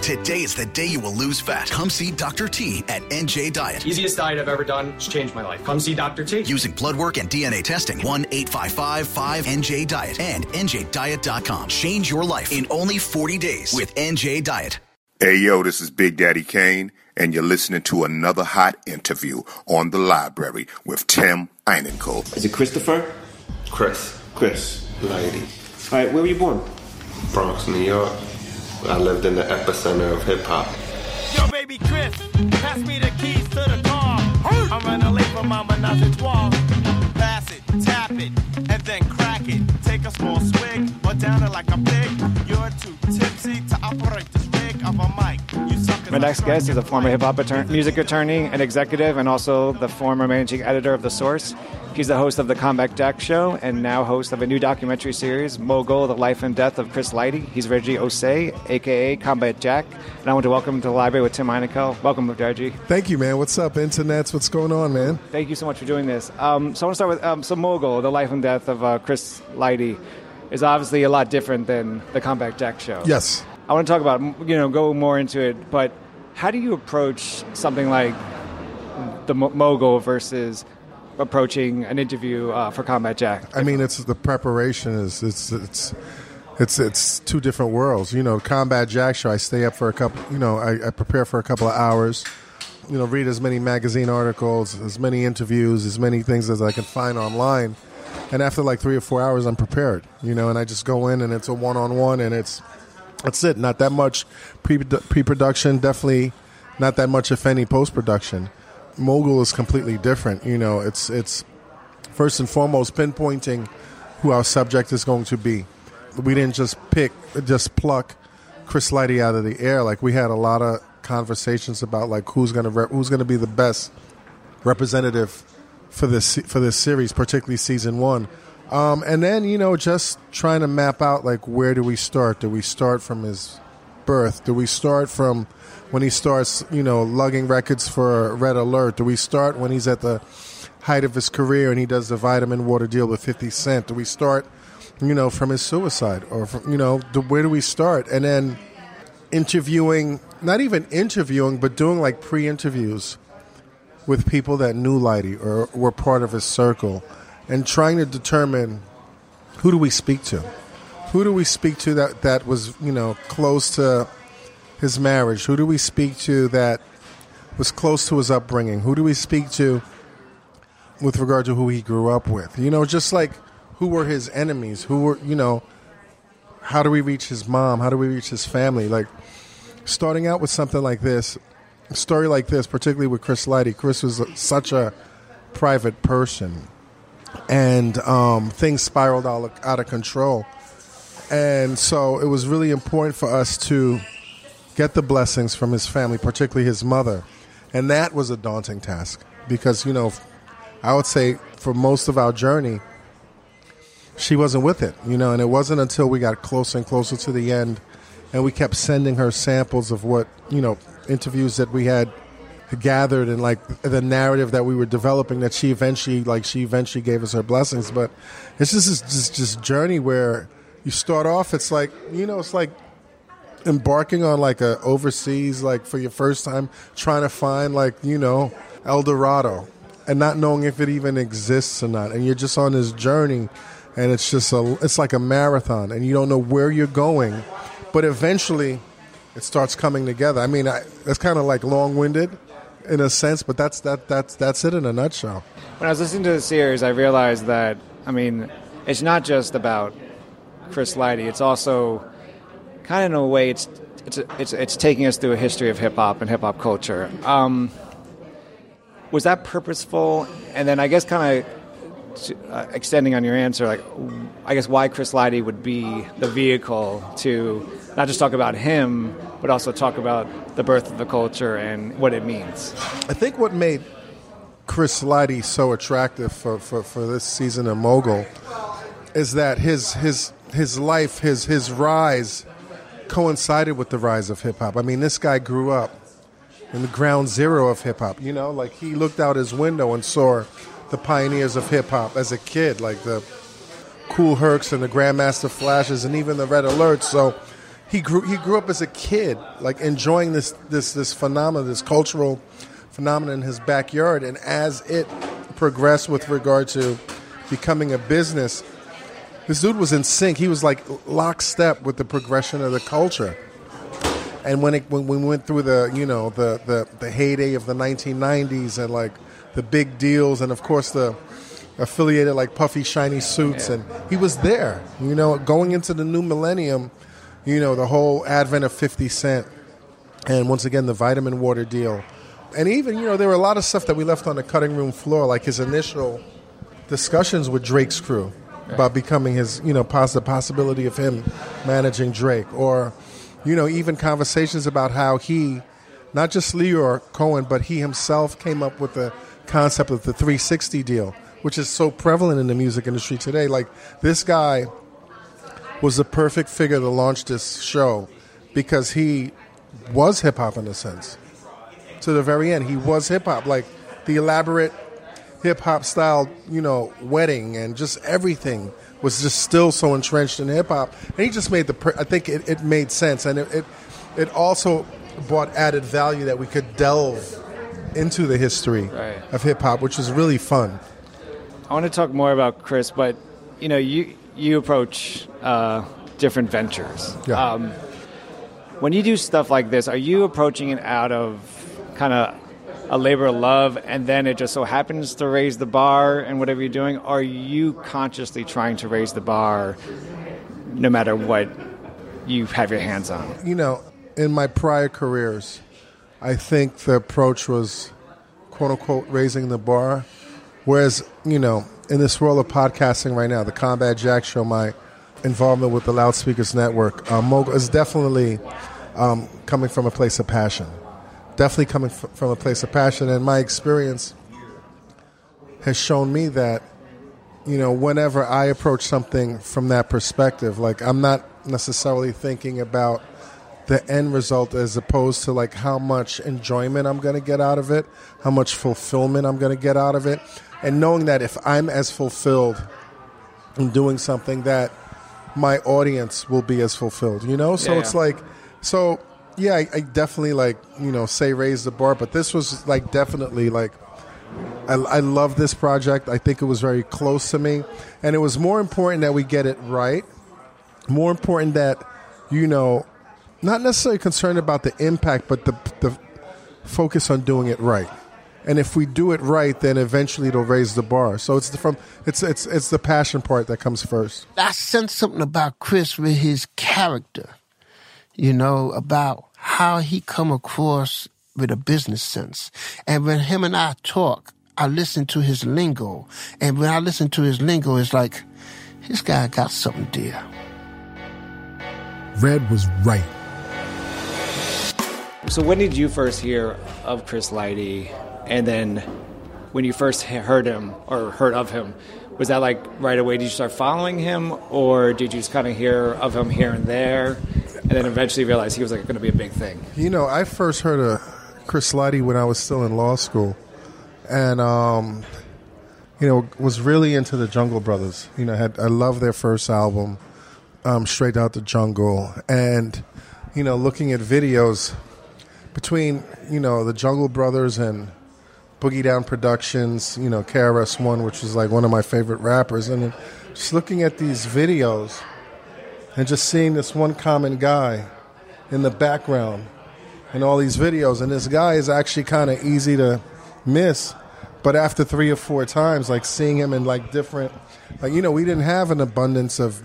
Today is the day you will lose fat. Come see Dr. T at NJ Diet. Easiest diet I've ever done. It's changed my life. Come see Dr. T. Using blood work and DNA testing. 1 855 5 NJ Diet and NJDiet.com. Change your life in only 40 days with NJ Diet. Hey, yo, this is Big Daddy Kane, and you're listening to another hot interview on the library with Tim Einenkel. Is it Christopher? Chris. Chris. Lady. All right, where were you born? Bronx, New York. I lived in the epicenter of hip hop. Yo, baby Chris, pass me the keys to the car. I'm running late for my. Pass it, tap it, and then crack it. Take a small swig, or down it like a pig. You're too tipsy to operate this rig of a mic. My next guest is a former hip hop attorney, music attorney and executive, and also the former managing editor of The Source. He's the host of the Combat Jack Show and now host of a new documentary series, Mogul: The Life and Death of Chris Lighty. He's Reggie Ossé, aka Combat Jack, and I want to welcome him to the library with Tim Einenkel. Welcome, Reggie. Thank you, man. What's up, internets? What's going on, man? Thank you so much for doing this. Um, so I want to start with um, so Mogul: The Life and Death of uh, Chris Lighty is obviously a lot different than the Combat Jack Show. Yes. I want to talk about you know go more into it, but how do you approach something like the Mo- mogul versus approaching an interview uh, for Combat Jack? I mean, it's the preparation is it's it's it's it's two different worlds. You know, Combat Jack show. I stay up for a couple. You know, I, I prepare for a couple of hours. You know, read as many magazine articles, as many interviews, as many things as I can find online. And after like three or four hours, I'm prepared. You know, and I just go in and it's a one on one, and it's that's it. Not that much pre production. Definitely not that much, if any, post production. Mogul is completely different. You know, it's it's first and foremost pinpointing who our subject is going to be. We didn't just pick, just pluck Chris Lighty out of the air. Like we had a lot of conversations about like who's gonna rep, who's gonna be the best representative for this for this series, particularly season one. Um, and then you know just trying to map out like where do we start? Do we start from his birth? Do we start from when he starts you know lugging records for Red Alert? Do we start when he's at the height of his career and he does the vitamin water deal with Fifty Cent? Do we start you know from his suicide or from, you know do, where do we start? And then interviewing, not even interviewing, but doing like pre-interviews with people that knew Lighty or were part of his circle and trying to determine who do we speak to? Who do we speak to that, that was, you know, close to his marriage? Who do we speak to that was close to his upbringing? Who do we speak to with regard to who he grew up with? You know, just like who were his enemies? Who were, you know, how do we reach his mom? How do we reach his family? Like starting out with something like this, a story like this, particularly with Chris Lighty. Chris was such a private person, and um, things spiraled out of, out of control. And so it was really important for us to get the blessings from his family, particularly his mother. And that was a daunting task because, you know, I would say for most of our journey, she wasn't with it, you know, and it wasn't until we got closer and closer to the end and we kept sending her samples of what, you know, interviews that we had gathered and like the narrative that we were developing that she eventually like she eventually gave us her blessings but it's just this, this, this journey where you start off it's like you know it's like embarking on like a overseas like for your first time trying to find like you know El Dorado and not knowing if it even exists or not and you're just on this journey and it's just a it's like a marathon and you don't know where you're going but eventually it starts coming together. I mean, I, it's kind of like long-winded in a sense, but that's that that's that's it in a nutshell. When I was listening to the series, I realized that I mean, it's not just about Chris Lighty. It's also kind of in a way it's it's it's it's taking us through a history of hip hop and hip hop culture. Um, was that purposeful? And then I guess kind of uh, extending on your answer, like I guess why Chris Lighty would be the vehicle to not just talk about him, but also talk about the birth of the culture and what it means. I think what made Chris Lighty so attractive for, for, for this season of Mogul is that his his his life, his his rise coincided with the rise of hip hop. I mean, this guy grew up in the ground zero of hip hop. You know, like he looked out his window and saw the pioneers of hip hop as a kid, like the Kool Hercs and the Grandmaster Flashes and even the Red Alerts. So he grew he grew up as a kid, like enjoying this this this phenomenon, this cultural phenomenon in his backyard. And as it progressed with regard to becoming a business, this dude was in sync. He was like lockstep with the progression of the culture. And when it when we went through the you know the the, the heyday of the 1990s and like the big deals and of course the affiliated like puffy shiny suits and he was there you know going into the new millennium you know the whole advent of 50 cent and once again the vitamin water deal. And even you know there were a lot of stuff that we left on the cutting room floor like his initial discussions with drake's crew about becoming his, you know, pos- the possibility of him managing Drake, or, you know, even conversations about how he, not just Lyor Cohen, but he himself came up with the concept of the 360 deal, which is so prevalent in the music industry today. Like this guy was the perfect figure to launch this show because he was hip hop in a sense. To the very end, he was hip hop. Like the elaborate hip hop style, you know, wedding and just everything was just still so entrenched in hip hop. And he just made the, I think it, it made sense. And it, it, it, also brought added value that we could delve into the history right. of hip hop, which was really fun. I want to talk more about Chris, but, you know, you, you approach uh, different ventures. Yeah. Um, when you do stuff like this, are you approaching it out of kind of a labor of love and then it just so happens to raise the bar and whatever you're doing? Are you consciously trying to raise the bar no matter what you have your hands on? You know, in my prior careers, I think the approach was quote unquote raising the bar. Whereas, you know, in this world of podcasting right now, the Combat Jack Show, my involvement with the Loudspeakers Network, um, is definitely um, coming from a place of passion. Definitely coming f- from a place of passion. And my experience has shown me that, you know, whenever I approach something from that perspective, like I'm not necessarily thinking about the end result as opposed to like how much enjoyment I'm going to get out of it, how much fulfillment I'm going to get out of it, and knowing that if I'm as fulfilled in doing something that my audience will be as fulfilled, you know? So yeah, it's like so yeah, I, I, definitely like you know say raise the bar, but this was like definitely like I, I love this project. I think it was very close to me, and it was more important that we get it right. More important that you know, not necessarily concerned about the impact, but the the focus on doing it right. And if we do it right, then eventually it'll raise the bar. So it's the, from it's it's it's the passion part that comes first. I sense something about Chris with his character you know, about how he come across with a business sense. And when him and I talk, I listen to his lingo. And when I listen to his lingo, it's like, this guy got something there. Red was right. So when did you first hear of Chris Lighty? And then when you first heard him or heard of him, was that like right away? Did you start following him, or did you just kind of hear of him here and there? and then eventually realized he was like going to be a big thing. You know, I first heard of Chris Lighty when I was still in law school, and um, you know was really into the Jungle Brothers. You know, had I love their first album, um, Straight Out the Jungle, and you know, looking at videos between you know the Jungle Brothers and Boogie Down Productions, you know, KRS One, which is like one of my favorite rappers, and just looking at these videos and just seeing this one common guy in the background in all these videos. And this guy is actually kind of easy to miss. But after three or four times, like seeing him in like different, like, you know, we didn't have an abundance of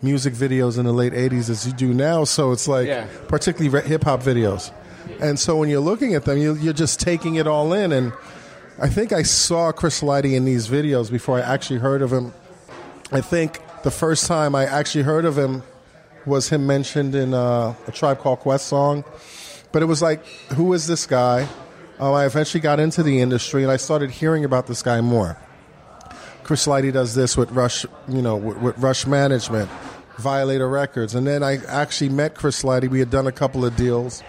music videos in the late 80s as you do now. So it's like, Yeah. particularly hip hop videos. And so when you're looking at them, you- you're just taking it all in. And I think I saw Chris Lighty in these videos before I actually heard of him. I think the first time I actually heard of him was him mentioned in uh, a Tribe Called Quest song. But it was like, who is this guy? Um, I eventually got into the industry and I started hearing about this guy more. Chris Lighty does this with Rush, you know, with, with Rush Management, Violator Records, and then I actually met Chris Lighty. We had done a couple of deals,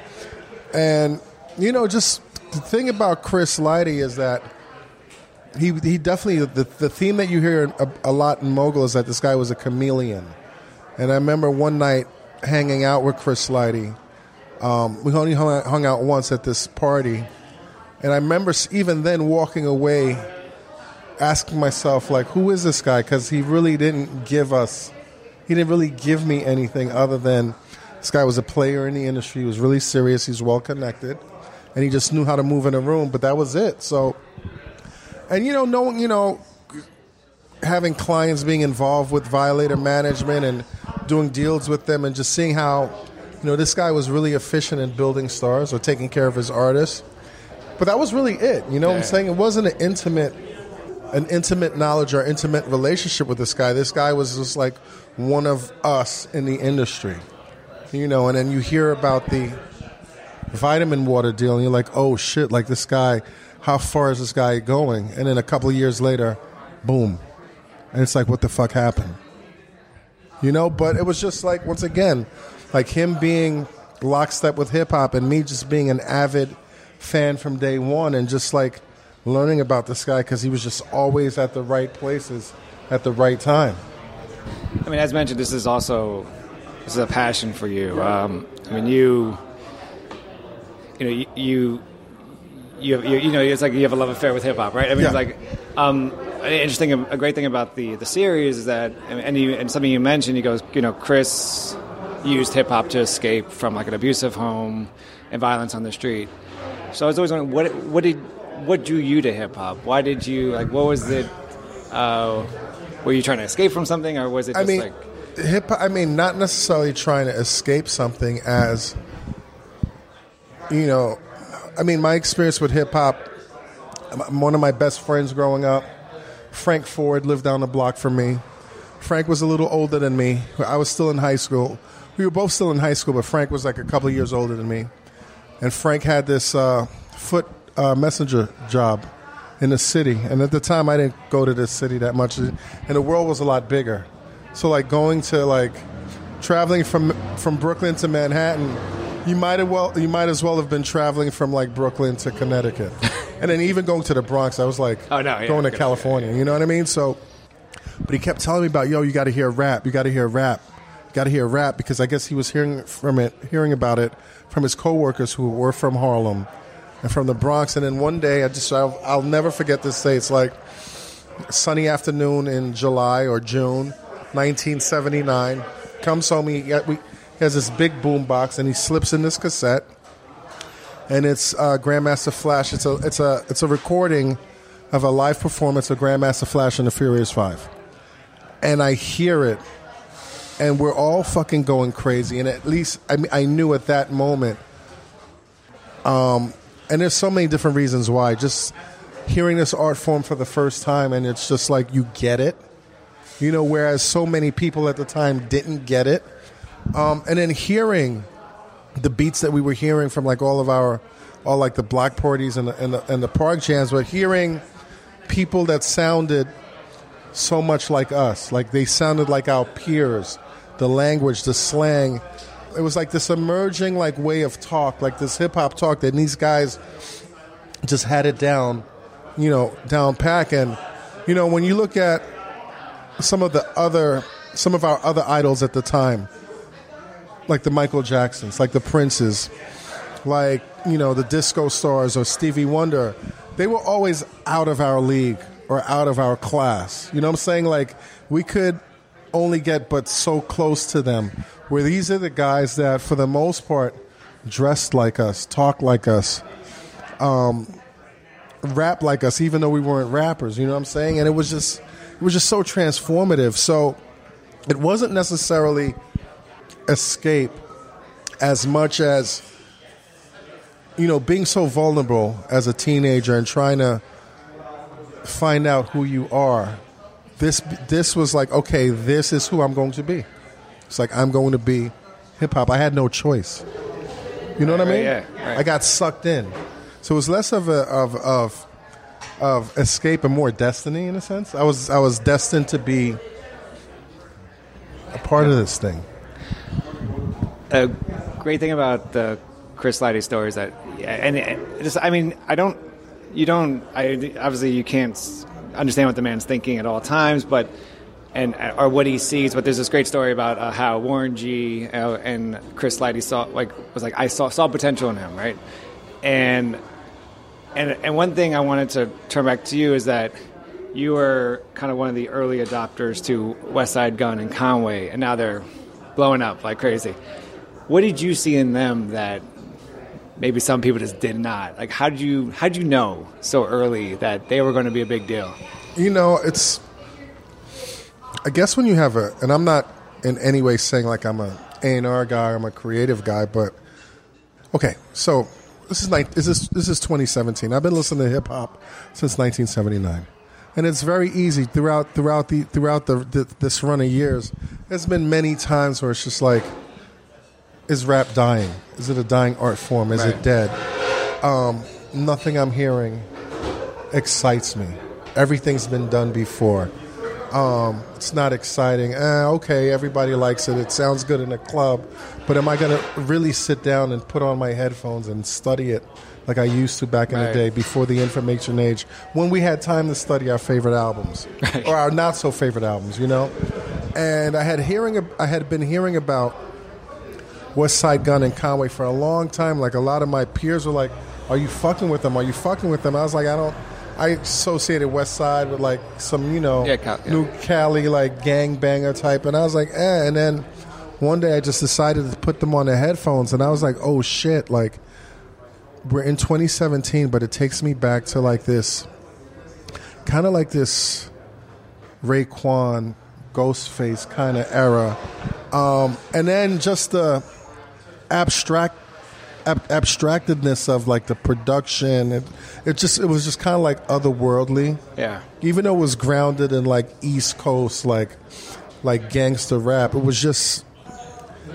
and you know, just the thing about Chris Lighty is that he he definitely the the theme that you hear a, a lot in Mogul is that this guy was a chameleon, and I remember one night hanging out with Chris Lighty. Um, we only hung out, hung out once at this party, and I remember even then walking away asking myself like who is this guy? Because he really didn't give us he didn't really give me anything other than this guy was a player in the industry. He was really serious. He's well connected. And he just knew how to move in a room but that was it. So and you know knowing you know having clients being involved with violator management and doing deals with them and just seeing how you know this guy was really efficient in building stars or taking care of his artists. But that was really it you know what i'm saying? It wasn't an intimate an intimate knowledge or intimate relationship with this guy. This guy was just like one of us in the industry, you know. And then you hear about the vitamin water deal, and you're like, oh shit, like this guy, how far is this guy going? And then a couple of years later, boom, and it's like, what the fuck happened? You know, but it was just like once again, like him being lockstep with hip hop, and me just being an avid fan from day one, and just like learning about this guy because he was just always at the right places at the right time. I mean, as mentioned, this is also this is a passion for you. Um, I mean, you, you know, you, you, you, have, you, you know, it's like you have a love affair with hip hop, right? I mean, it's like um, interesting, a great thing about the the series is that, and you, and something you mentioned, he goes, you know, Chris used hip hop to escape from like an abusive home and violence on the street. So I was always wondering, what what did what drew you to hip hop? Why did you like? What was it? Uh, were you trying to escape from something, or was it just I mean, like? Hip. I mean, not necessarily trying to escape something as you know. I mean, my experience with hip hop. One of my best friends growing up, Frank Ford, lived down the block from me. Frank was a little older than me. I was still in high school. We were both still in high school, but Frank was like a couple years older than me. And Frank had this uh, foot uh, messenger job in the city. And at the time, I didn't go to the city that much, and the world was a lot bigger. So, like going to like traveling from from Brooklyn to Manhattan, you might as well you might as well have been traveling from like Brooklyn to Connecticut, and then even going to the Bronx. I was like, Oh, no, yeah, going to California. You know what I mean? So, but he kept telling me about, yo, you got to hear rap. You got to hear rap. Got to hear rap because I guess he was hearing from it, hearing about it from his coworkers who were from Harlem and from the Bronx. And then one day, I just I'll, I'll never forget this day. It's like sunny afternoon in July or June, 1979. Comes home. He, he has this big boom box, and he slips in this cassette, and it's uh, Grandmaster Flash. It's a it's a it's a recording of a live performance of Grandmaster Flash and the Furious Five, and I hear it, and we're all fucking going crazy. And at least I mean, I knew at that moment. Um, and there's so many different reasons why. Just hearing this art form for the first time, and it's just like you get it, you know. Whereas so many people at the time didn't get it, um, and then hearing the beats that we were hearing from like all of our, all like the block parties and the, and the, and the park jams, but hearing people that sounded so much like us, like they sounded like our peers, the language, the slang. It was like this emerging like way of talk, like this hip hop talk that these guys just had it down, you know, down pack. And you know, when you look at some of the other, some of our other idols at the time, like the Michael Jacksons, like the Princes, like you know the disco stars or Stevie Wonder, they were always out of our league or out of our class. You know what I'm saying? Like we could only get but so close to them. Where these are the guys that, for the most part, dressed like us, talk like us, um, rap like us, even though we weren't rappers. You know what I'm saying? And it was just, it was just so transformative. So it wasn't necessarily escape as much as you know being so vulnerable as a teenager and trying to find out who you are. This this was like okay this is who i'm going to be. It's like i'm going to be hip-hop i had no choice. You know what i Right, mean? yeah, right. i got sucked in. So it was less of a of of of escape and more destiny in a sense i was i was destined to be a part of this thing a great thing about the Chris Lighty story is that, and just, I mean, I don't, you don't, I obviously you can't understand what the man's thinking at all times, but and or what he sees. But there's this great story about uh, how Warren G uh, and Chris Lighty saw like was like I saw saw potential in him, right? And and and one thing I wanted to turn back to you is that you were kind of one of the early adopters to Westside Gunn and Conway, and now they're blowing up like crazy. What did you see in them that maybe some people just did not? Like, how did you how did you know so early that they were going to be a big deal? You know, it's. I guess when you have a, and I'm not in any way saying like I'm a A and R guy, I'm a creative guy, but okay. So this is like this is this is 2017. I've been listening to hip hop since 1979, and it's very easy throughout throughout the throughout the, the this run of years. There's been many times where it's just like, is rap dying? Is it a dying art form? Is it dead? Um, nothing I'm hearing excites me. Everything's been done before. Um, it's not exciting. Eh, okay, everybody likes it. It sounds good in a club, but am I going to really sit down and put on my headphones and study it like I used to back in Right. the day before the information age when we had time to study our favorite albums or our not so favorite albums, you know? And I had hearing I had been hearing about Westside Gunn and Conway for a long time. Like a lot of my peers were like, "Are you fucking with them? Are you fucking with them?" I was like, "I don't." I associated Westside with like some, you know, Yeah, Cal- yeah. new Cali like gang banger type, and I was like, "eh." And then one day I just decided to put them on the headphones, and I was like, "Oh shit!" Like we're in 2017, but it takes me back to like this, kind of like this Raekwon, Ghostface kind of era, um, and then just the abstract ab- abstractedness of like the production. It, it just it was just kind of like otherworldly. Yeah. Even though it was grounded in like East Coast like like gangster rap, it was just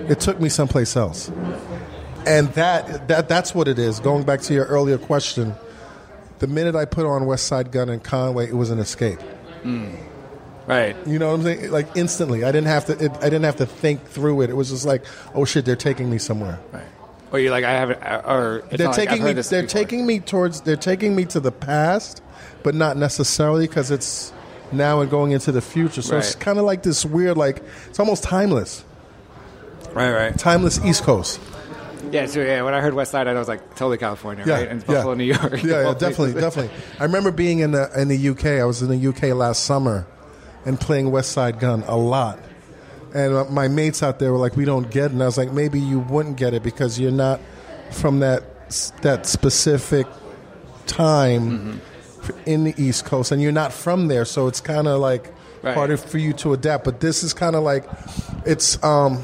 it took me someplace else. And that that that's what it is. Going back to your earlier question, the minute I put on Westside Gunn and Conway, it was an escape. Hmm. Right. You know what I'm saying? Like instantly, I didn't have to. It, I didn't have to think through it. It was just like, oh shit, they're taking me somewhere. Right. Or you're like I haven't, uh, or it's they're not like, taking me. They're before. taking me towards. They're taking me to the past, but not necessarily because it's now and going into the future. So it's kind of like this weird, like it's almost timeless. Right. Right. Timeless East Coast. Yeah. So yeah, when I heard Westside, I was like totally California, Yeah, right? And Buffalo, yeah. New York. Yeah, yeah, definitely, definitely. I remember being in the in the UK. I was in the UK last summer and playing Westside Gunn a lot. And uh, my mates out there were like, "We don't get it." And I was like, "Maybe you wouldn't get it because you're not from that that specific time in the East Coast, and you're not from there, so it's kind of like Right. harder for you to adapt." But this is kind of like it's um,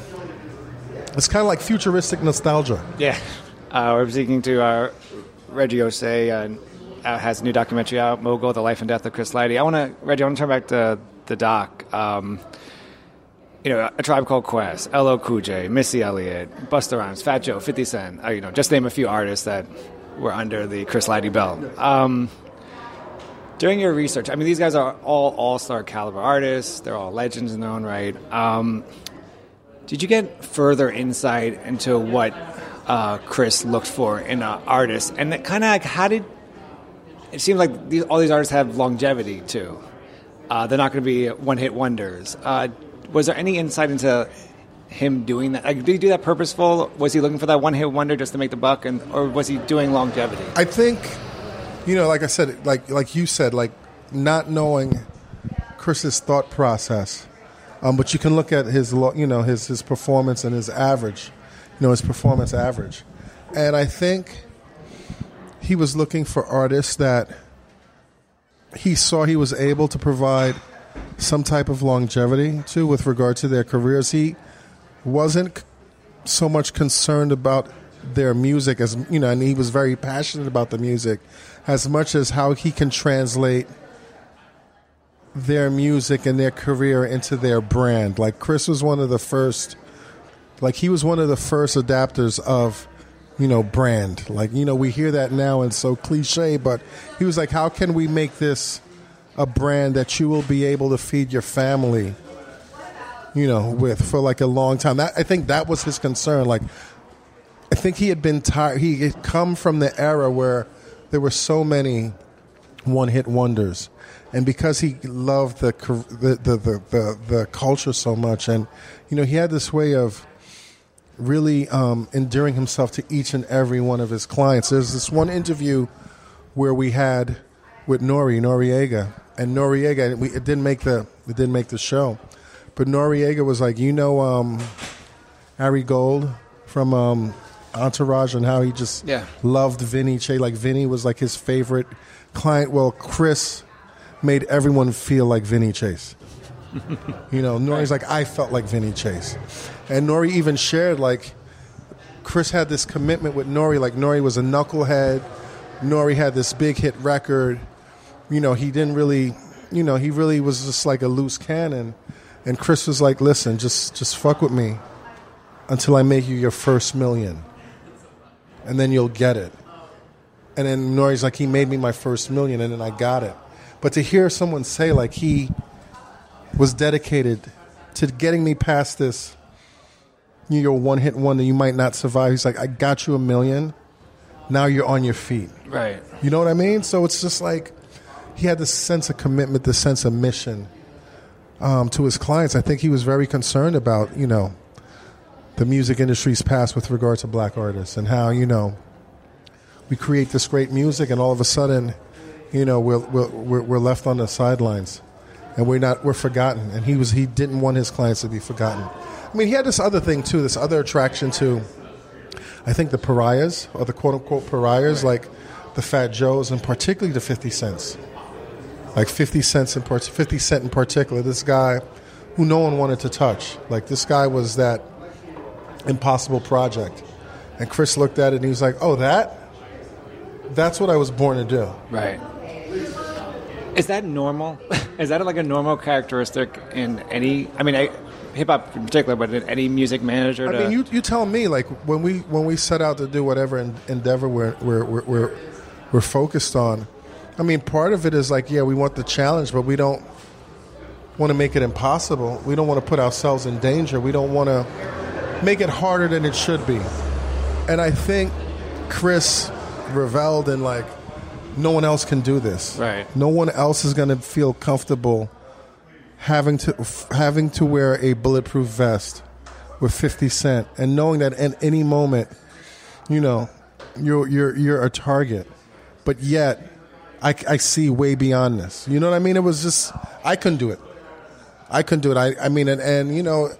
it's kind of like futuristic nostalgia. Yeah. Uh, we're speaking to our Reggie Ossé, uh, uh, has a new documentary out, Mogul, The Life and Death of Chris Lighty. I want to, Reggie, I want to turn back to the doc. Um, you know, A Tribe Called Quest. Cool J, Missy Elliott, Busta Rhymes, Fat Joe, 50 Cent, uh, you know, just name a few artists that were under the Chris Lighty belt. Um, during your research, I mean, these guys are all all-star caliber artists. They're all legends in their own right. Um, did you get further insight into what uh, Chris looked for in an artist, and kind of like how did it seems like these, all these artists have longevity too? Uh, they're not going to be one-hit wonders. Uh, was there any insight into him doing that? Like, did he do that purposeful? Was he looking for that one-hit wonder just to make the buck, and or was he doing longevity? I think, you know, like I said, like like you said, like not knowing Chris's thought process, Um, but you can look at his, you know, his his performance and his average, you know, his performance average, and I think he was looking for artists that he saw he was able to provide some type of longevity too with regard to their careers. He wasn't so much concerned about their music as you know, and he was very passionate about the music as much as how he can translate their music and their career into their brand. Like Chris was one of the first like he was one of the first adapters of you know brand. Like you know we hear that now and so cliche, but he was like how can we make this a brand that you will be able to feed your family you know with for like a long time. That I think that was his concern like I think he had been tired he had come from the era where there were so many one hit wonders. And because he loved the, the, the, the, the, the culture so much, and you know, he had this way of really um, endearing himself to each and every one of his clients. There's this one interview where we had with Nori Noreaga, and Noreaga, we, it didn't make the it didn't make the show, but Noreaga was like, you know, um, Ari Gold from um, Entourage, and how he just Yeah. loved Vinny Che. Like Vinny was like his favorite client. Well, Chris made everyone feel like Vinny Chase. You know, Nori's like, I felt like Vinny Chase. And Nori even shared, like, Chris had this commitment with Nori. Like, Nori was a knucklehead. Nori had this big hit record. You know, he didn't really, you know, he really was just like a loose cannon. And Chris was like, listen, just, just fuck with me until I make you your first million. And then you'll get it. And then Nori's like, he made me my first million, and then I got it. But to hear someone say, like, he was dedicated to getting me past this, you know, one hit wonder, you might not survive. He's like, I got you a million. Now you're on your feet. Right. You know what I mean? So it's just like he had this sense of commitment, this sense of mission um, to his clients. I think he was very concerned about, you know, the music industry's past with regard to black artists and how, you know, we create this great music and all of a sudden, you know, we're, we're, we're left on the sidelines and we're not, we're forgotten. And he was, he didn't want his clients to be forgotten. I mean, he had this other thing too, this other attraction to, I think the pariahs or the quote unquote pariahs, like the Fat Joes and particularly the 50 Cents. Like 50 cents in part, 50 Cent in particular, this guy who no one wanted to touch. Like this guy was that impossible project. And Chris looked at it and he was like, "Oh, that that's what I was born to do." Right. Is that normal? Is that like a normal characteristic in any? I mean, hip hop in particular, but in any music manager. I mean, you, you tell me, like when we when we set out to do whatever endeavor we're we're, we're we're we're focused on. I mean, part of it is like, yeah, we want the challenge, but we don't want to make it impossible. We don't want to put ourselves in danger. We don't want to make it harder than it should be. And I think Chris reveled in like, no one else can do this. Right. No one else is going to feel comfortable having to f- having to wear a bulletproof vest with 50 cent and knowing that at any moment you know you're you're you're a target but yet I, I see way beyond this you know what i mean it was just i couldn't do it i couldn't do it i, I mean and, and you know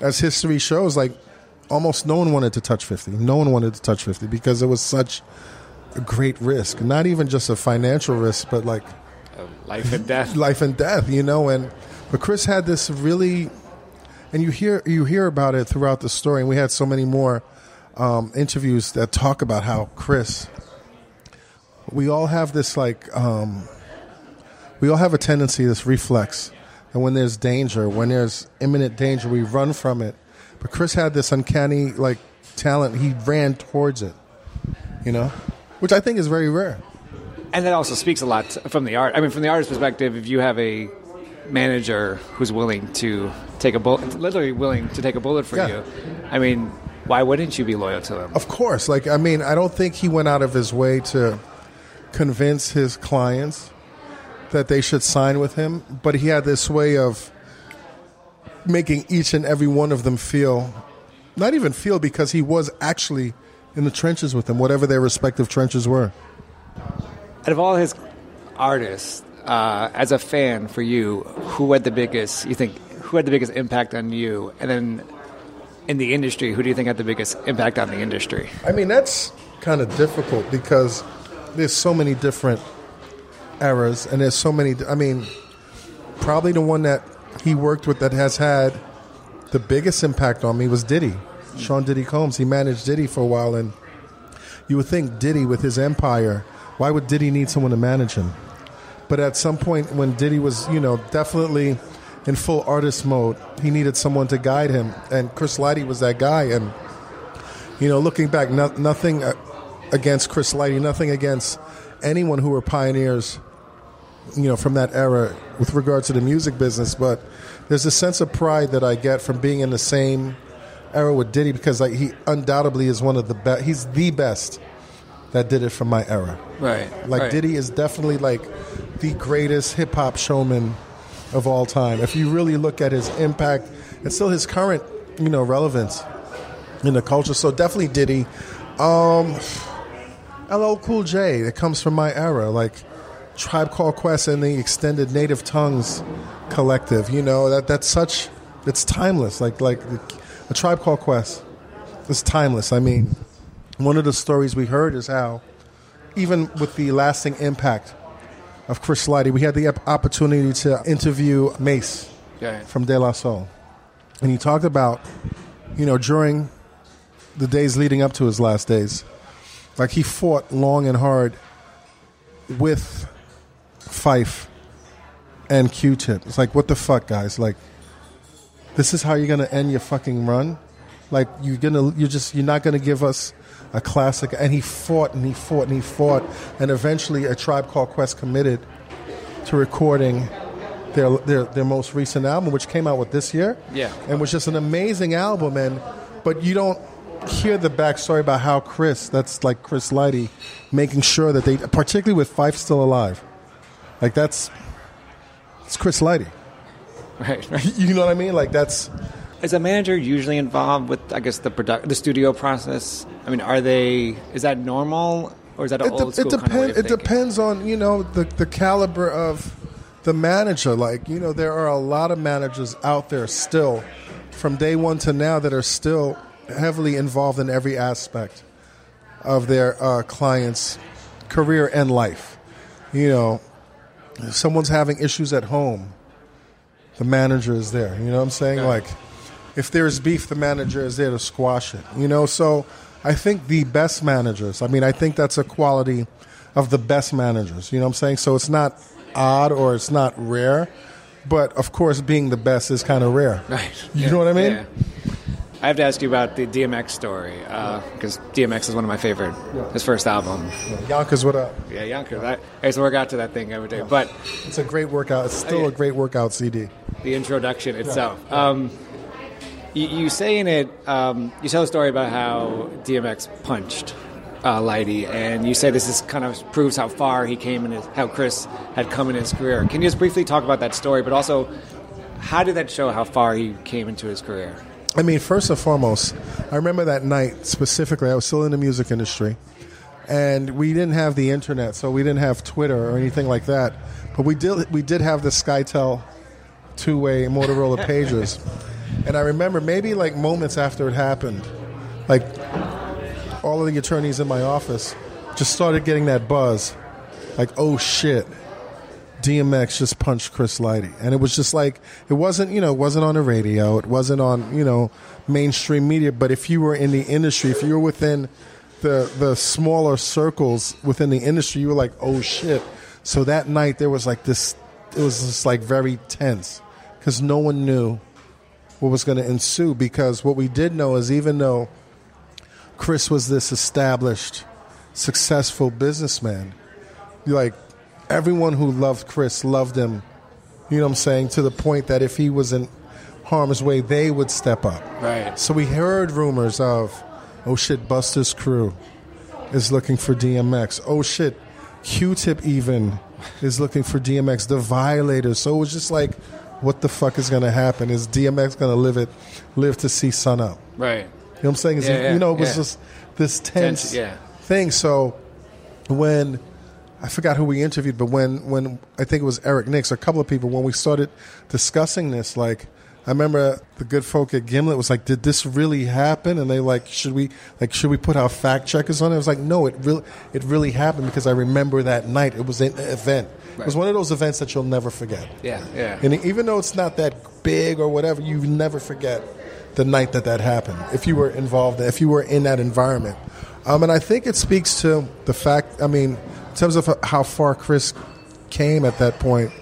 as history shows like almost no one wanted to touch 50 no one wanted to touch 50 because it was such a great risk not even just a financial risk but like life and death. life and death, you know. And but Chris had this really, and you hear you hear about it throughout the story. And we had so many more um, interviews that talk about how Chris. We all have this like, um, we all have a tendency, this reflex, and when there's danger, when there's imminent danger, we run from it. But Chris had this uncanny like talent. He ran towards it, you know, which I think is very rare. And that also speaks a lot from the art. I mean, from the artist's perspective, if you have a manager who's willing to take a bullet, literally willing to take a bullet for Yeah. you, I mean, why wouldn't you be loyal to them? Of course. Like, I mean, I don't think he went out of his way to convince his clients that they should sign with him, but he had this way of making each and every one of them feel, not even feel, because he was actually in the trenches with them, whatever their respective trenches were. Out of all his artists, uh, as a fan for you, who had the biggest? You think who had the biggest impact on you, and then in the industry, who do you think had the biggest impact on the industry? I mean, that's kind of difficult because there's so many different eras, and there's so many. I mean, probably the one that he worked with that has had the biggest impact on me was Diddy, Sean Diddy Combs. He managed Diddy for a while, and you would think Diddy with his empire, why would Diddy need someone to manage him? But at some point, when Diddy was, you know, definitely in full artist mode, he needed someone to guide him, and Chris Lighty was that guy. And you know, looking back, no, nothing uh, against Chris Lighty, nothing against anyone who were pioneers, you know, from that era with regard to the music business. But there's a sense of pride that I get from being in the same era with Diddy because like he undoubtedly is one of the best. He's the best that did it from my era. Right. Like right. Diddy is definitely like the greatest hip hop showman of all time. If you really look at his impact and still his current, you know, relevance in the culture. So definitely Diddy. Um LL Cool J, that comes from my era, like Tribe Called Quest and the extended Native Tongues collective. You know, that that's such it's timeless. Like like a Tribe Called Quest. It's timeless. I mean, one of the stories we heard is how even with the lasting impact of Chris Lighty, we had the opportunity to interview Mace Yeah. from De La Soul. And he talked about, you know, during the days leading up to his last days, like he fought long and hard with Phife and Q-Tip. It's like, what the fuck, guys? Like, this is how you're gonna end your fucking run? Like, you're gonna, you're just, you're not gonna give us a classic. And he fought and he fought and he fought, and eventually, a tribe called Quest committed to recording their their their most recent album, which came out with this year Yeah. and was just an amazing album. And but you don't hear the backstory about how Chris, that's like Chris Lighty, making sure that they, particularly with Phife still alive, like that's it's Chris Lighty. Right. right. You know what I mean? Like that's Is a manager usually involved with, I guess, the product, the studio process? I mean, are they? Is that normal, or is that an it, de- old school it kind of way depends. of It thinking? depends on you know the the caliber of the manager. Like you know, there are a lot of managers out there still, from day one to now, that are still heavily involved in every aspect of their uh, clients' career and life. You know, if someone's having issues at home, the manager is there. You know what I'm saying? Like, if there's beef, the manager is there to squash it. You know, so I think the best managers. I mean, I think that's a quality of the best managers. You know what I'm saying? So it's not odd or it's not rare, but of course, being the best is kind of rare. Right. You Yeah, know what I mean? yeah. I have to ask you about the DMX story because DMX is one of my favorite. His first album. Yonkers, what up? Yeah, Yonkers. I, I used to work out to that thing every day. But It's a great workout. It's still yeah. a great workout CD. the introduction itself. Um, you, you say in it, um, you tell a story about how DMX punched uh, Lighty, and you say this is kind of proves how far he came in his, how Chris had come in his career. Can you just briefly talk about that story, but also how did that show how far he came into his career? I mean, first and foremost, I remember that night specifically. I was still in the music industry, and we didn't have the internet, so we didn't have Twitter or anything like that. But we did we did have the SkyTel two-way Motorola pagers, and I remember maybe like moments after it happened, like all of the attorneys in my office just started getting that buzz, like oh shit. DMX just punched Chris Lighty, and it was just like it wasn't you know it wasn't on the radio, it wasn't on you know mainstream media. But if you were in the industry, if you were within the the smaller circles within the industry, you were like, oh shit. So that night there was like this, it was just like very tense because no one knew what was going to ensue. Because what we did know is even though Chris was this established, successful businessman, like everyone who loved Chris loved him. You know what I'm saying? To the point that if he was in harm's way, they would step up. Right. So we heard rumors of, oh shit, Busta's crew is looking for DMX. Oh shit, Q-Tip even is looking for DMX. The Violators. So it was just like, what the fuck is going to happen? Is DMX going to live it, live to see sun up? Right. You know what I'm saying? Yeah, he- yeah, you know, it was yeah. just this tense Tense, yeah. thing. So when I forgot who we interviewed, but when when I think it was Eric Nix, a couple of people, when we started discussing this, like I remember the good folk at Gimlet was like, "Did this really happen?" And they like, "Should we like should we put our fact checkers on it?" I was like, "No, it really it really happened because I remember that night. It was an event. It was one of those events that you'll never forget. Yeah, yeah. And even though it's not that big or whatever, you never forget the night that that happened. If you were involved, if you were in that environment, um, and I think it speaks to the fact. I mean, terms of how far Chris came at that point.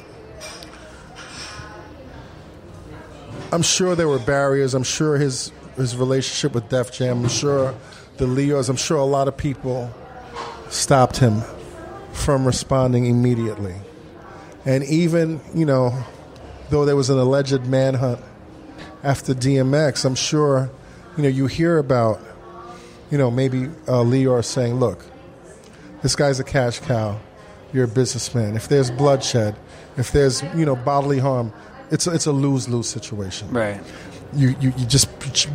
I'm sure there were barriers. I'm sure his his relationship with Def Jam. I'm sure the Lyors. I'm sure a lot of people stopped him from responding immediately. And even you know, though there was an alleged manhunt after DMX, I'm sure you know you hear about you know maybe uh, Lyor saying, "Look, this guy's a cash cow. You're a businessman. If there's bloodshed, if there's you know bodily harm, it's a, it's a lose lose situation. Right. You, you you just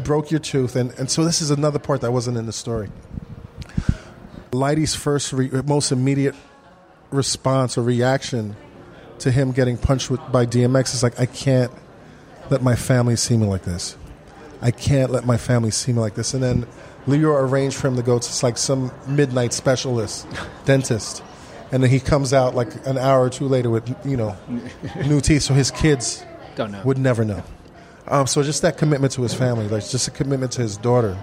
broke your tooth, and and so this is another part that wasn't in the story. Lighty's first re- most immediate response or reaction to him getting punched with, by DMX is like, I can't let my family see me like this. I can't let my family see me like this. And then Lyor arranged for him to go to like some midnight specialist, dentist. And then he comes out like an hour or two later with, you know, new teeth. So his kids Don't know. would never know. Um, so just that commitment to his family, like just a commitment to his daughter,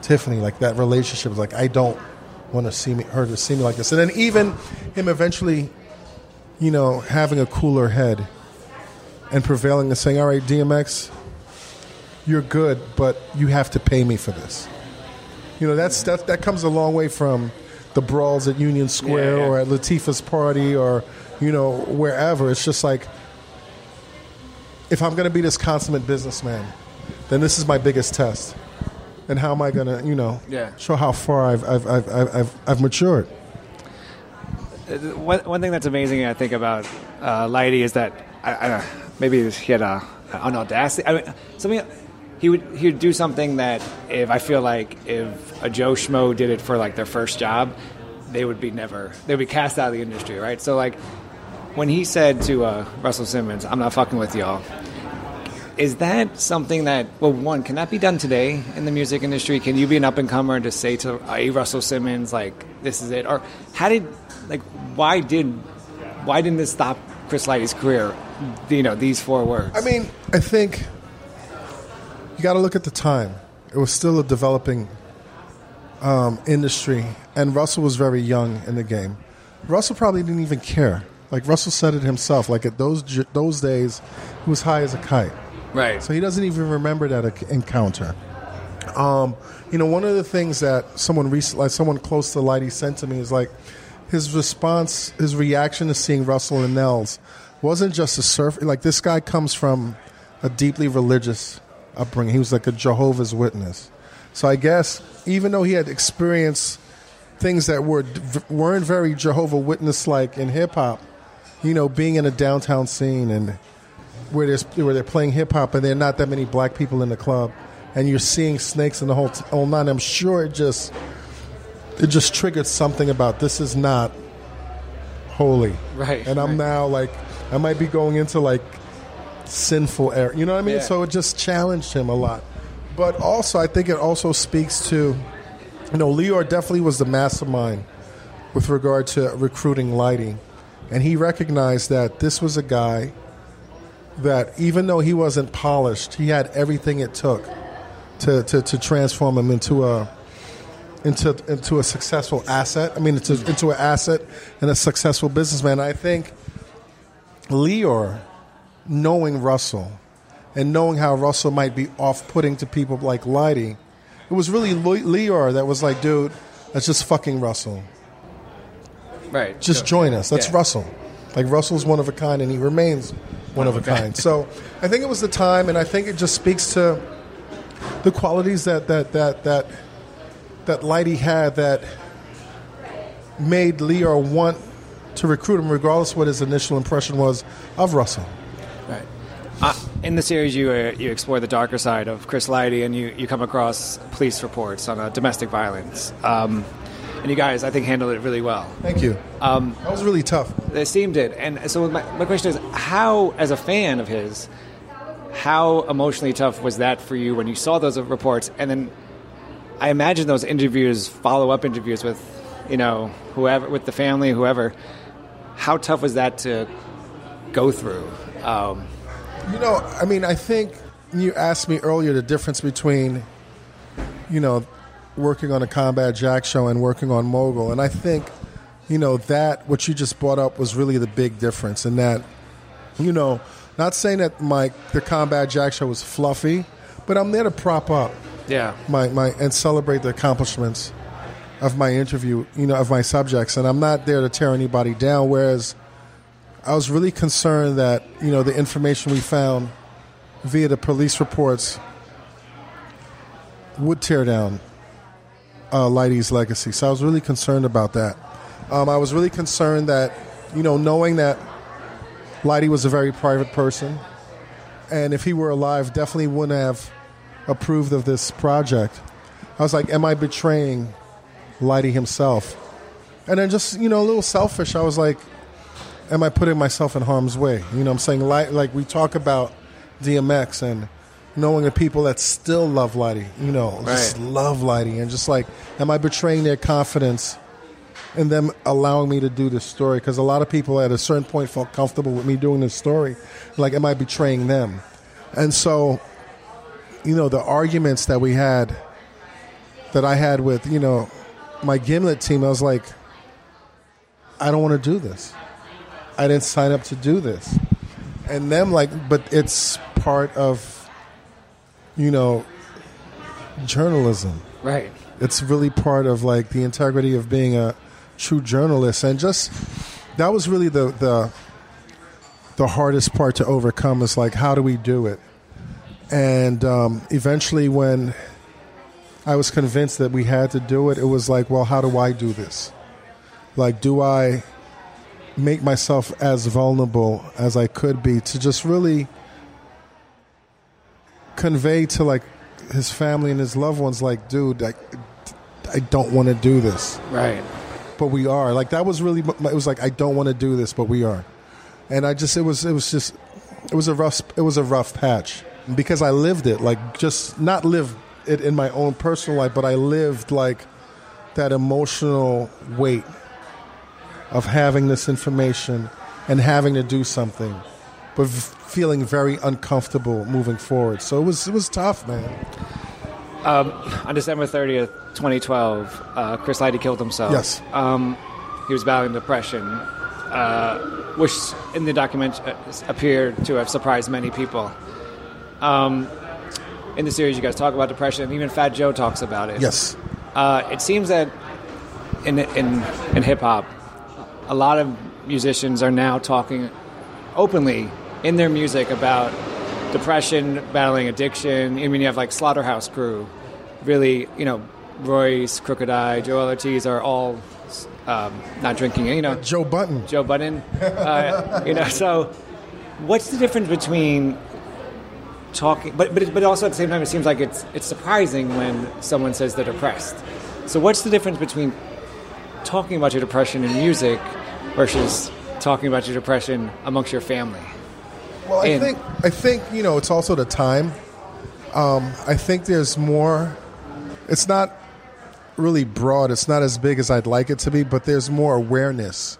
Tiffany, like that relationship like, I don't want to see me, her to see me like this. And then even him eventually, you know, having a cooler head and prevailing and saying, all right, DMX, you're good, but you have to pay me for this. You know, that's that that comes a long way from the brawls at Union Square Yeah, yeah. or at Latifah's party or you know wherever. It's just like if I'm going to be this consummate businessman, then this is my biggest test. And how am I going to, you know, Yeah. show how far I've I've I've I've, I've, I've matured? One, one thing that's amazing, I think, about uh, Lighty is that I, I maybe he had a, an audacity. I mean, something he would he would do something that if I feel like if a Joe Schmo did it for like their first job, they would be never they would be cast out of the industry, right? So like when he said to uh, Russell Simmons, "I'm not fucking with y'all." Is that something that, well, one, can that be done today in the music industry? Can you be an up and comer and just say to a Russell Simmons, like, this is it? Or how did, like, why did, why didn't this stop Chris Lighty's career? You know, these four words. I mean, I think you got to look at the time. It was still a developing um, industry, and Russell was very young in the game. Russell probably didn't even care. Like Russell said it himself. Like at those those days, he was high as a kite. Right. So he doesn't even remember that encounter. Um, you know, one of the things that someone recent, like someone close to Lighty sent to me is like his response, his reaction to seeing Russell and Nels wasn't just a surf. Like this guy comes from a deeply religious upbringing. He was like a Jehovah's Witness. So I guess even though he had experienced things that were weren't very Jehovah Witness like in hip hop, you know, being in a downtown scene and where there's where they're playing hip hop and there are not that many black people in the club, and you're seeing snakes in the whole t- whole nine. I'm sure it just it just triggered something about this is not holy, Right, And I'm right. now like I might be going into like sinful air. You know what I mean? Yeah. So it just challenged him a lot. But also, I think it also speaks to, you know, Lyor definitely was the mastermind with regard to recruiting Lighty. And he recognized that this was a guy that, even though he wasn't polished, he had everything it took to, to, to transform him into a into into a successful asset. I mean, into into an asset and a successful businessman. I think Lyor, knowing Russell, and knowing how Russell might be off-putting to people like Lighty, it was really Le- Lyor that was like, dude, that's just fucking Russell. right. Just So- join us. That's yeah. Russell. Like Russell's one of a kind, and he remains one of a kind. So I think it was the time, and I think it just speaks to the qualities that that that that that Lighty had that made Lyor want to recruit him, regardless what his initial impression was of Russell. Right. Uh, in the series, you uh, you explore the darker side of Chris Lighty, and you, you come across police reports on uh, domestic violence. Um, and you guys, I think, handled it really well. Thank you. Um, that was really tough. It seemed it. And so my, my question is, how, as a fan of his, how emotionally tough was that for you when you saw those reports? And then I imagine those interviews, follow up interviews with, you know, whoever, with the family, whoever. How tough was that to go through? Um, You know, I mean, I think you asked me earlier the difference between, you know, working on a Combat Jack show and working on Mogul. And I think, you know, that, what you just brought up was really the big difference in that, you know, not saying that my, the Combat Jack show was fluffy, but I'm there to prop up yeah. my, my, and celebrate the accomplishments of my interview, you know, of my subjects. And I'm not there to tear anybody down. Whereas I was really concerned that, you know, the information we found via the police reports would tear down uh, Lighty's legacy. So I was really concerned about that. Um, I was really concerned that, you know, knowing that Lighty was a very private person, and if he were alive, definitely wouldn't have approved of this project. I was like, am I betraying Lighty himself? And then just, you know, a little selfish, I was like, am I putting myself in harm's way? You know, I'm saying, like, like we talk about DMX and knowing the people that still love Lighty, you know, just love Lighty, and just like, am I betraying their confidence in them allowing me to do this story? Because a lot of people at a certain point felt comfortable with me doing this story. Like, am I betraying them? And so, you know, the arguments that we had, that I had with, you know, my Gimlet team, I was like, I don't want to do this. I didn't sign up to do this. And them like, but it's part of, you know, journalism. Right. It's really part of like the integrity of being a true journalist, and just that was really the the the hardest part to overcome. Is like, how do we do it? And um, eventually, when I was convinced that we had to do it, it was like, well, how do I do this? Like, do I make myself as vulnerable as I could be to just really convey to like his family and his loved ones, like, dude, I, I don't want to do this, Right. but we are. Like that was really, it was like I don't want to do this, but we are. And I just, it was, it was just, it was a rough, it was a rough patch because I lived it, like just not live it in my own personal life, but I lived like that emotional weight of having this information and having to do something, but feeling very uncomfortable moving forward. So it was, it was tough, man. Um, on December 30th, 2012, uh, Chris Lighty killed himself. Yes. Um, he was battling depression, uh, which in the document uh, appeared to have surprised many people. Um, in the series, you guys talk about depression. Even Fat Joe talks about it. Yes. Uh, it seems that in in in hip hop, a lot of musicians are now talking openly in their music about depression, battling addiction. I mean, you have like Slaughterhouse Crew, really, you know, Royce, Crooked I, Joel Ortiz are all um, not drinking. You know, Joe Budden. Joe Budden. Uh, you know, so what's the difference between talking, but but but also at the same time, it seems like it's it's surprising when someone says they're depressed. So what's the difference between talking about your depression in music versus talking about your depression amongst your family? Well, I And- think I think you know it's also the time. Um, I think there's more. It's not really broad. It's not as big as I'd like it to be, but there's more awareness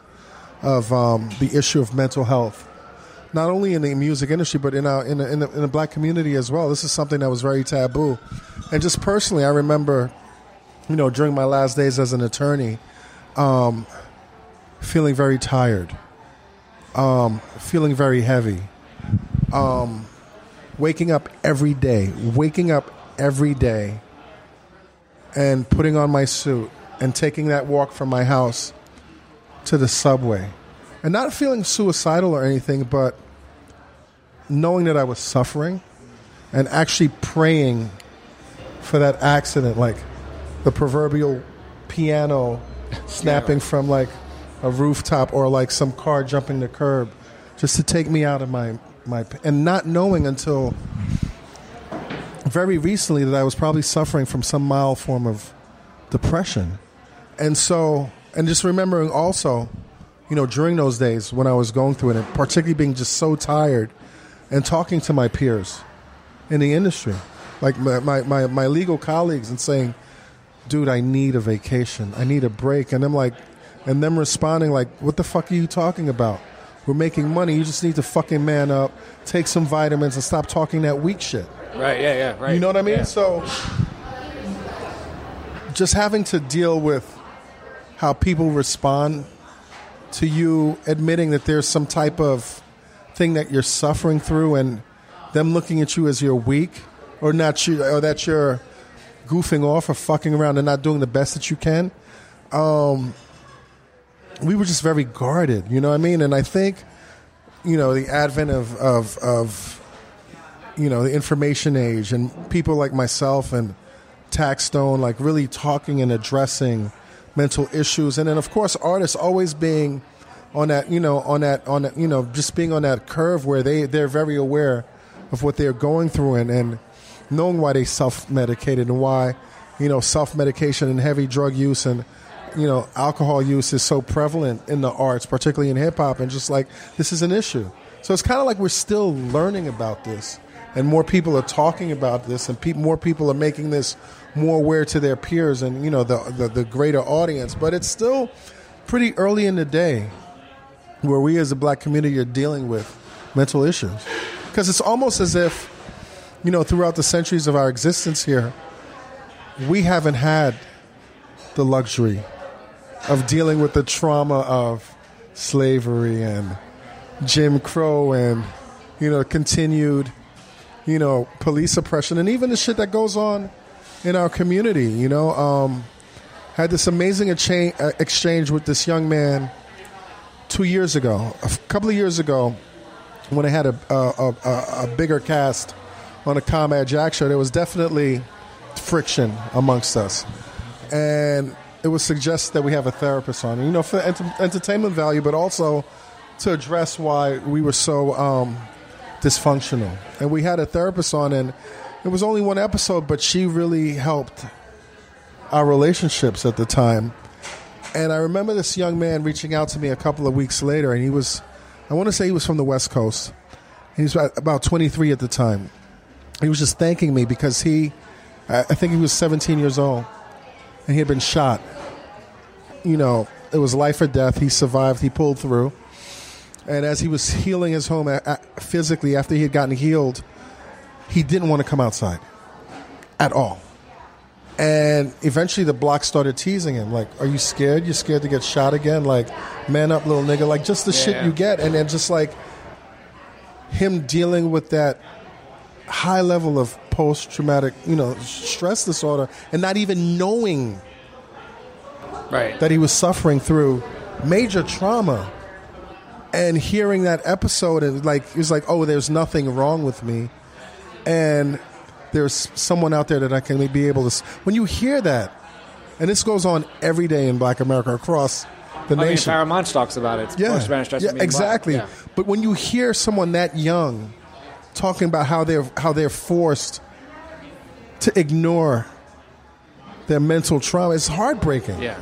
of um, the issue of mental health, not only in the music industry but in our in the, in, the, in the black community as well. This is something that was very taboo, and just personally, I remember, you know, during my last days as an attorney, um, feeling very tired, um, feeling very heavy. Um, waking up every day, waking up every day, and putting on my suit and taking that walk from my house to the subway, and not feeling suicidal or anything, but knowing that I was suffering and actually praying for that accident, like the proverbial piano snapping from like a rooftop or like some car jumping the curb just to take me out of my my and not knowing until very recently that I was probably suffering from some mild form of depression. And so and just remembering also, you know, during those days when I was going through it and particularly being just so tired and talking to my peers in the industry, like my, my, my, my legal colleagues, and saying, dude, I need a vacation. I need a break. And I'm like, and them responding like, what the fuck are you talking about? We're making money. You just need to fucking man up, take some vitamins, and stop talking that weak shit. Right. Yeah. Yeah. Right. You know what I mean? Yeah. So, just having to deal with how people respond to you admitting that there's some type of thing that you're suffering through and them looking at you as you're weak or not you or that you're goofing off or fucking around and not doing the best that you can um, we were just very guarded you know what i mean? And i think you know the advent of of, of you know the information age and people like myself and Taxstone like really talking and addressing mental issues. And then of course artists always being on that you know on that on that you know just being on that curve where they they're very aware of what they're going through and and knowing why they self-medicated and why you know self-medication and heavy drug use and you know alcohol use is so prevalent in the arts particularly in hip hop and just like this is an issue. So it's kind of like we're still learning about this and more people are talking about this and pe- more people are making this more aware to their peers and you know the, the the greater audience. But it's still pretty early in the day where we as a black community are dealing with mental issues. Because it's almost as if you know throughout the centuries of our existence here we haven't had the luxury of dealing with the trauma of slavery and Jim Crow and you know continued you know police oppression and even the shit that goes on in our community you know. Um, had this amazing exchange, uh, with this young man two years ago a couple of years ago when I had a, a, a, a bigger cast on a Combat Jack show there was definitely friction amongst us and it was suggested that we have a therapist on, you know, for ent- entertainment value, but also to address why we were so um, dysfunctional. And we had a therapist on, and it was only one episode, but she really helped our relationships at the time. And I remember this young man reaching out to me a couple of weeks later, and he was, I want to say he was from the West Coast. He was about 23 at the time. He was just thanking me because he, I think he was 17 years old and he had been shot. You know, it was life or death. He survived. He pulled through. And as he was healing his home physically, after he had gotten healed, he didn't want to come outside at all. And eventually the block started teasing him, like, Are you scared? You're scared to get shot again? Like, man up, little nigga. Like, just the shit Yeah. you get. And then just like him dealing with that high level of post traumatic, you know, stress disorder and not even knowing Right. that he was suffering through major trauma. And hearing that episode and like he was like, "Oh, there's nothing wrong with me." And there's someone out there that I can be able to when you hear that and this goes on every day in black America across the I mean, nation. Paramount talks about it. It's Yeah, yeah from being black. exactly. Yeah. But when you hear someone that young talking about how they're how they're forced to ignore their mental trauma, it's heartbreaking. Yeah.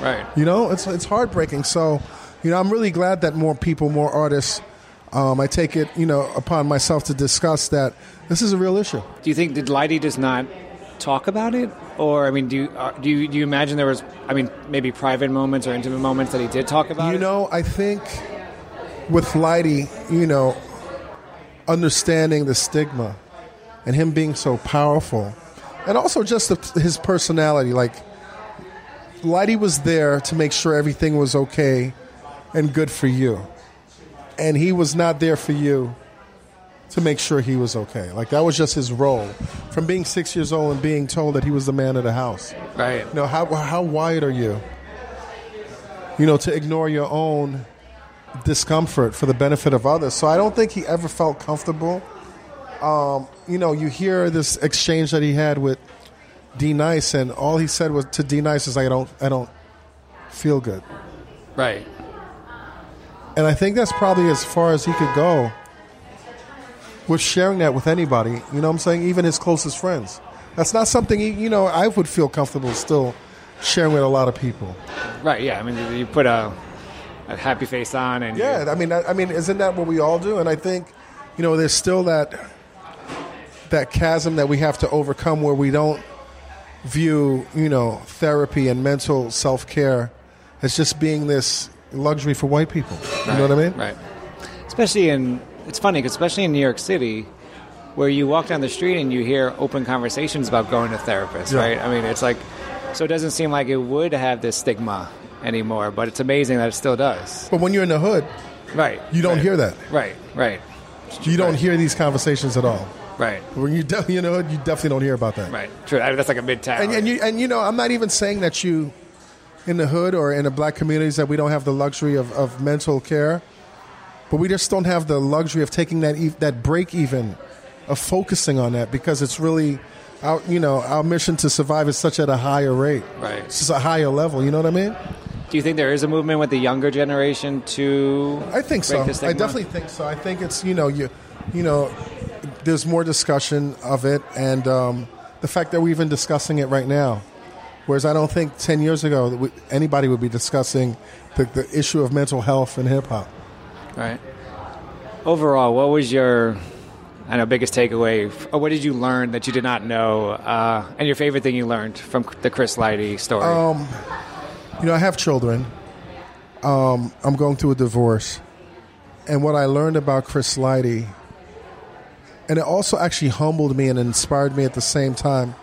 Right. You know, it's it's heartbreaking. So, you know, I'm really glad that more people, more artists. Um, I take it, you know, upon myself to discuss that this is a real issue. Do you think did Lighty does not talk about it, or I mean, do you uh, do you, do you imagine there was, I mean, maybe private moments or intimate moments that he did talk about? You it? know, I think with Lighty, you know, understanding the stigma and him being so powerful, and also just the, his personality. Like, Lighty was there to make sure everything was okay and good for you, and he was not there for you to make sure he was okay. Like that was just his role. From being six years old and being told that he was the man of the house. Right. You know, how how wired are you? You know, to ignore your own discomfort for the benefit of others. So I don't think he ever felt comfortable. Um, you know, you hear this exchange that he had with D Nice, and all he said was to D Nice is like, "I don't, I don't feel good." Right. And I think that's probably as far as he could go with sharing that with anybody. You know what I'm saying? Even his closest friends. That's not something, he, you know, I would feel comfortable still sharing with a lot of people. Right. Yeah. I mean, you put a, a happy face on, and Yeah, I mean, I, I mean, isn't that what we all do? And I think, you know, there's still that that chasm that we have to overcome where we don't view, you know, therapy and mental self care as just being this luxury for white people. You know what I mean? Right. Especially in, it's funny cause especially in New York City, where you walk down the street and you hear open conversations about going to therapists, Yeah. right? I mean, it's like, so it doesn't seem like it would have this stigma anymore, but it's amazing that it still does. But when you're in the hood, Right. you don't right. hear that. Right, right, You don't hear these conversations at all. right, When you de- you know you definitely don't hear about that. right. True. I mean, that's like a midtown. And, and you and you know I'm not even saying that you in the hood or in the black communities that we don't have the luxury of, of mental care, but we just don't have the luxury of taking that e- that break even of focusing on that because it's really our you know our mission to survive is such at a higher rate. Right. It's just a higher level. You know what I mean? Do you think there is a movement with the younger generation to? I think so. I definitely think so. I think it's you know you you know there's more discussion of it, and um, the fact that we're even discussing it right now. Whereas I don't think ten years ago anybody would be discussing the, the issue of mental health in hip hop. Right. Overall, what was your, I know, biggest takeaway? what did you learn that you did not know? Uh, and your favorite thing you learned from the Chris Lighty story? Um, you know, I have children. Um, I'm going through a divorce, and what I learned about Chris Lighty, and it also actually humbled me and inspired me at the same time,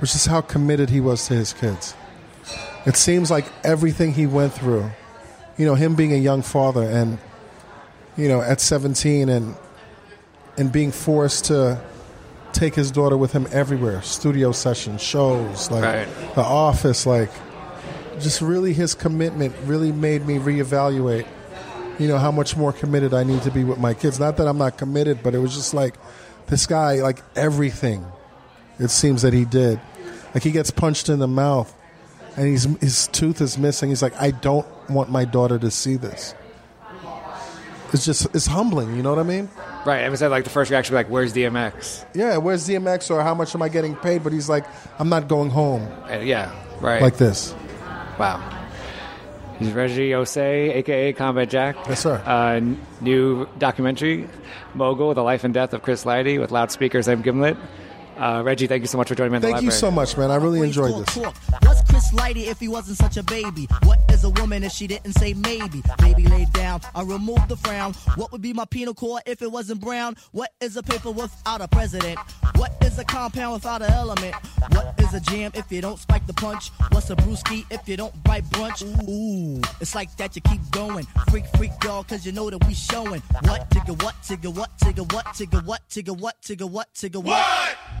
was just how committed he was to his kids. It seems like everything he went through, you know, him being a young father and, you know, at 17 and and being forced to take his daughter with him everywhere, studio sessions, shows, like Right. the office, like just really his commitment really made me reevaluate you know how much more committed I need to be with my kids. Not that I'm not committed, but it was just like this guy, like everything. It seems that he did. Like he gets punched in the mouth, and he's his tooth is missing. He's like, I don't want my daughter to see this. It's just it's humbling. You know what I mean? right. And was like the first reaction? Like, where's DMX? Yeah. Where's DMX or how much am I getting paid? But he's like, I'm not going home Uh, yeah. Right. like this. Wow. He's Reggie Ossé, aka Combat Jack. Yes, sir. Uh, new documentary, Mogul: The Life and Death of Chris Lighty, with loudspeakers I'm Gimlet. Uh, Reggie, thank you so much for joining me in the Thank you library. so much, man. I really enjoyed this. Chris Lighty if he wasn't such a baby? What is a woman if she didn't say maybe? Baby laid down, I removed the frown. What would be my penal code if it wasn't brown? What is a paper without a president? What is a compound without an element? What is a jam if you don't spike the punch? What's a brewski if you don't bite brunch? Ooh, it's like that you keep going. Freak, freak, y'all, cause you know that we showing. What, tigga, what, tigga, what, tigga, what, tigga, what, tigga, what, tigga, what, tigga, what?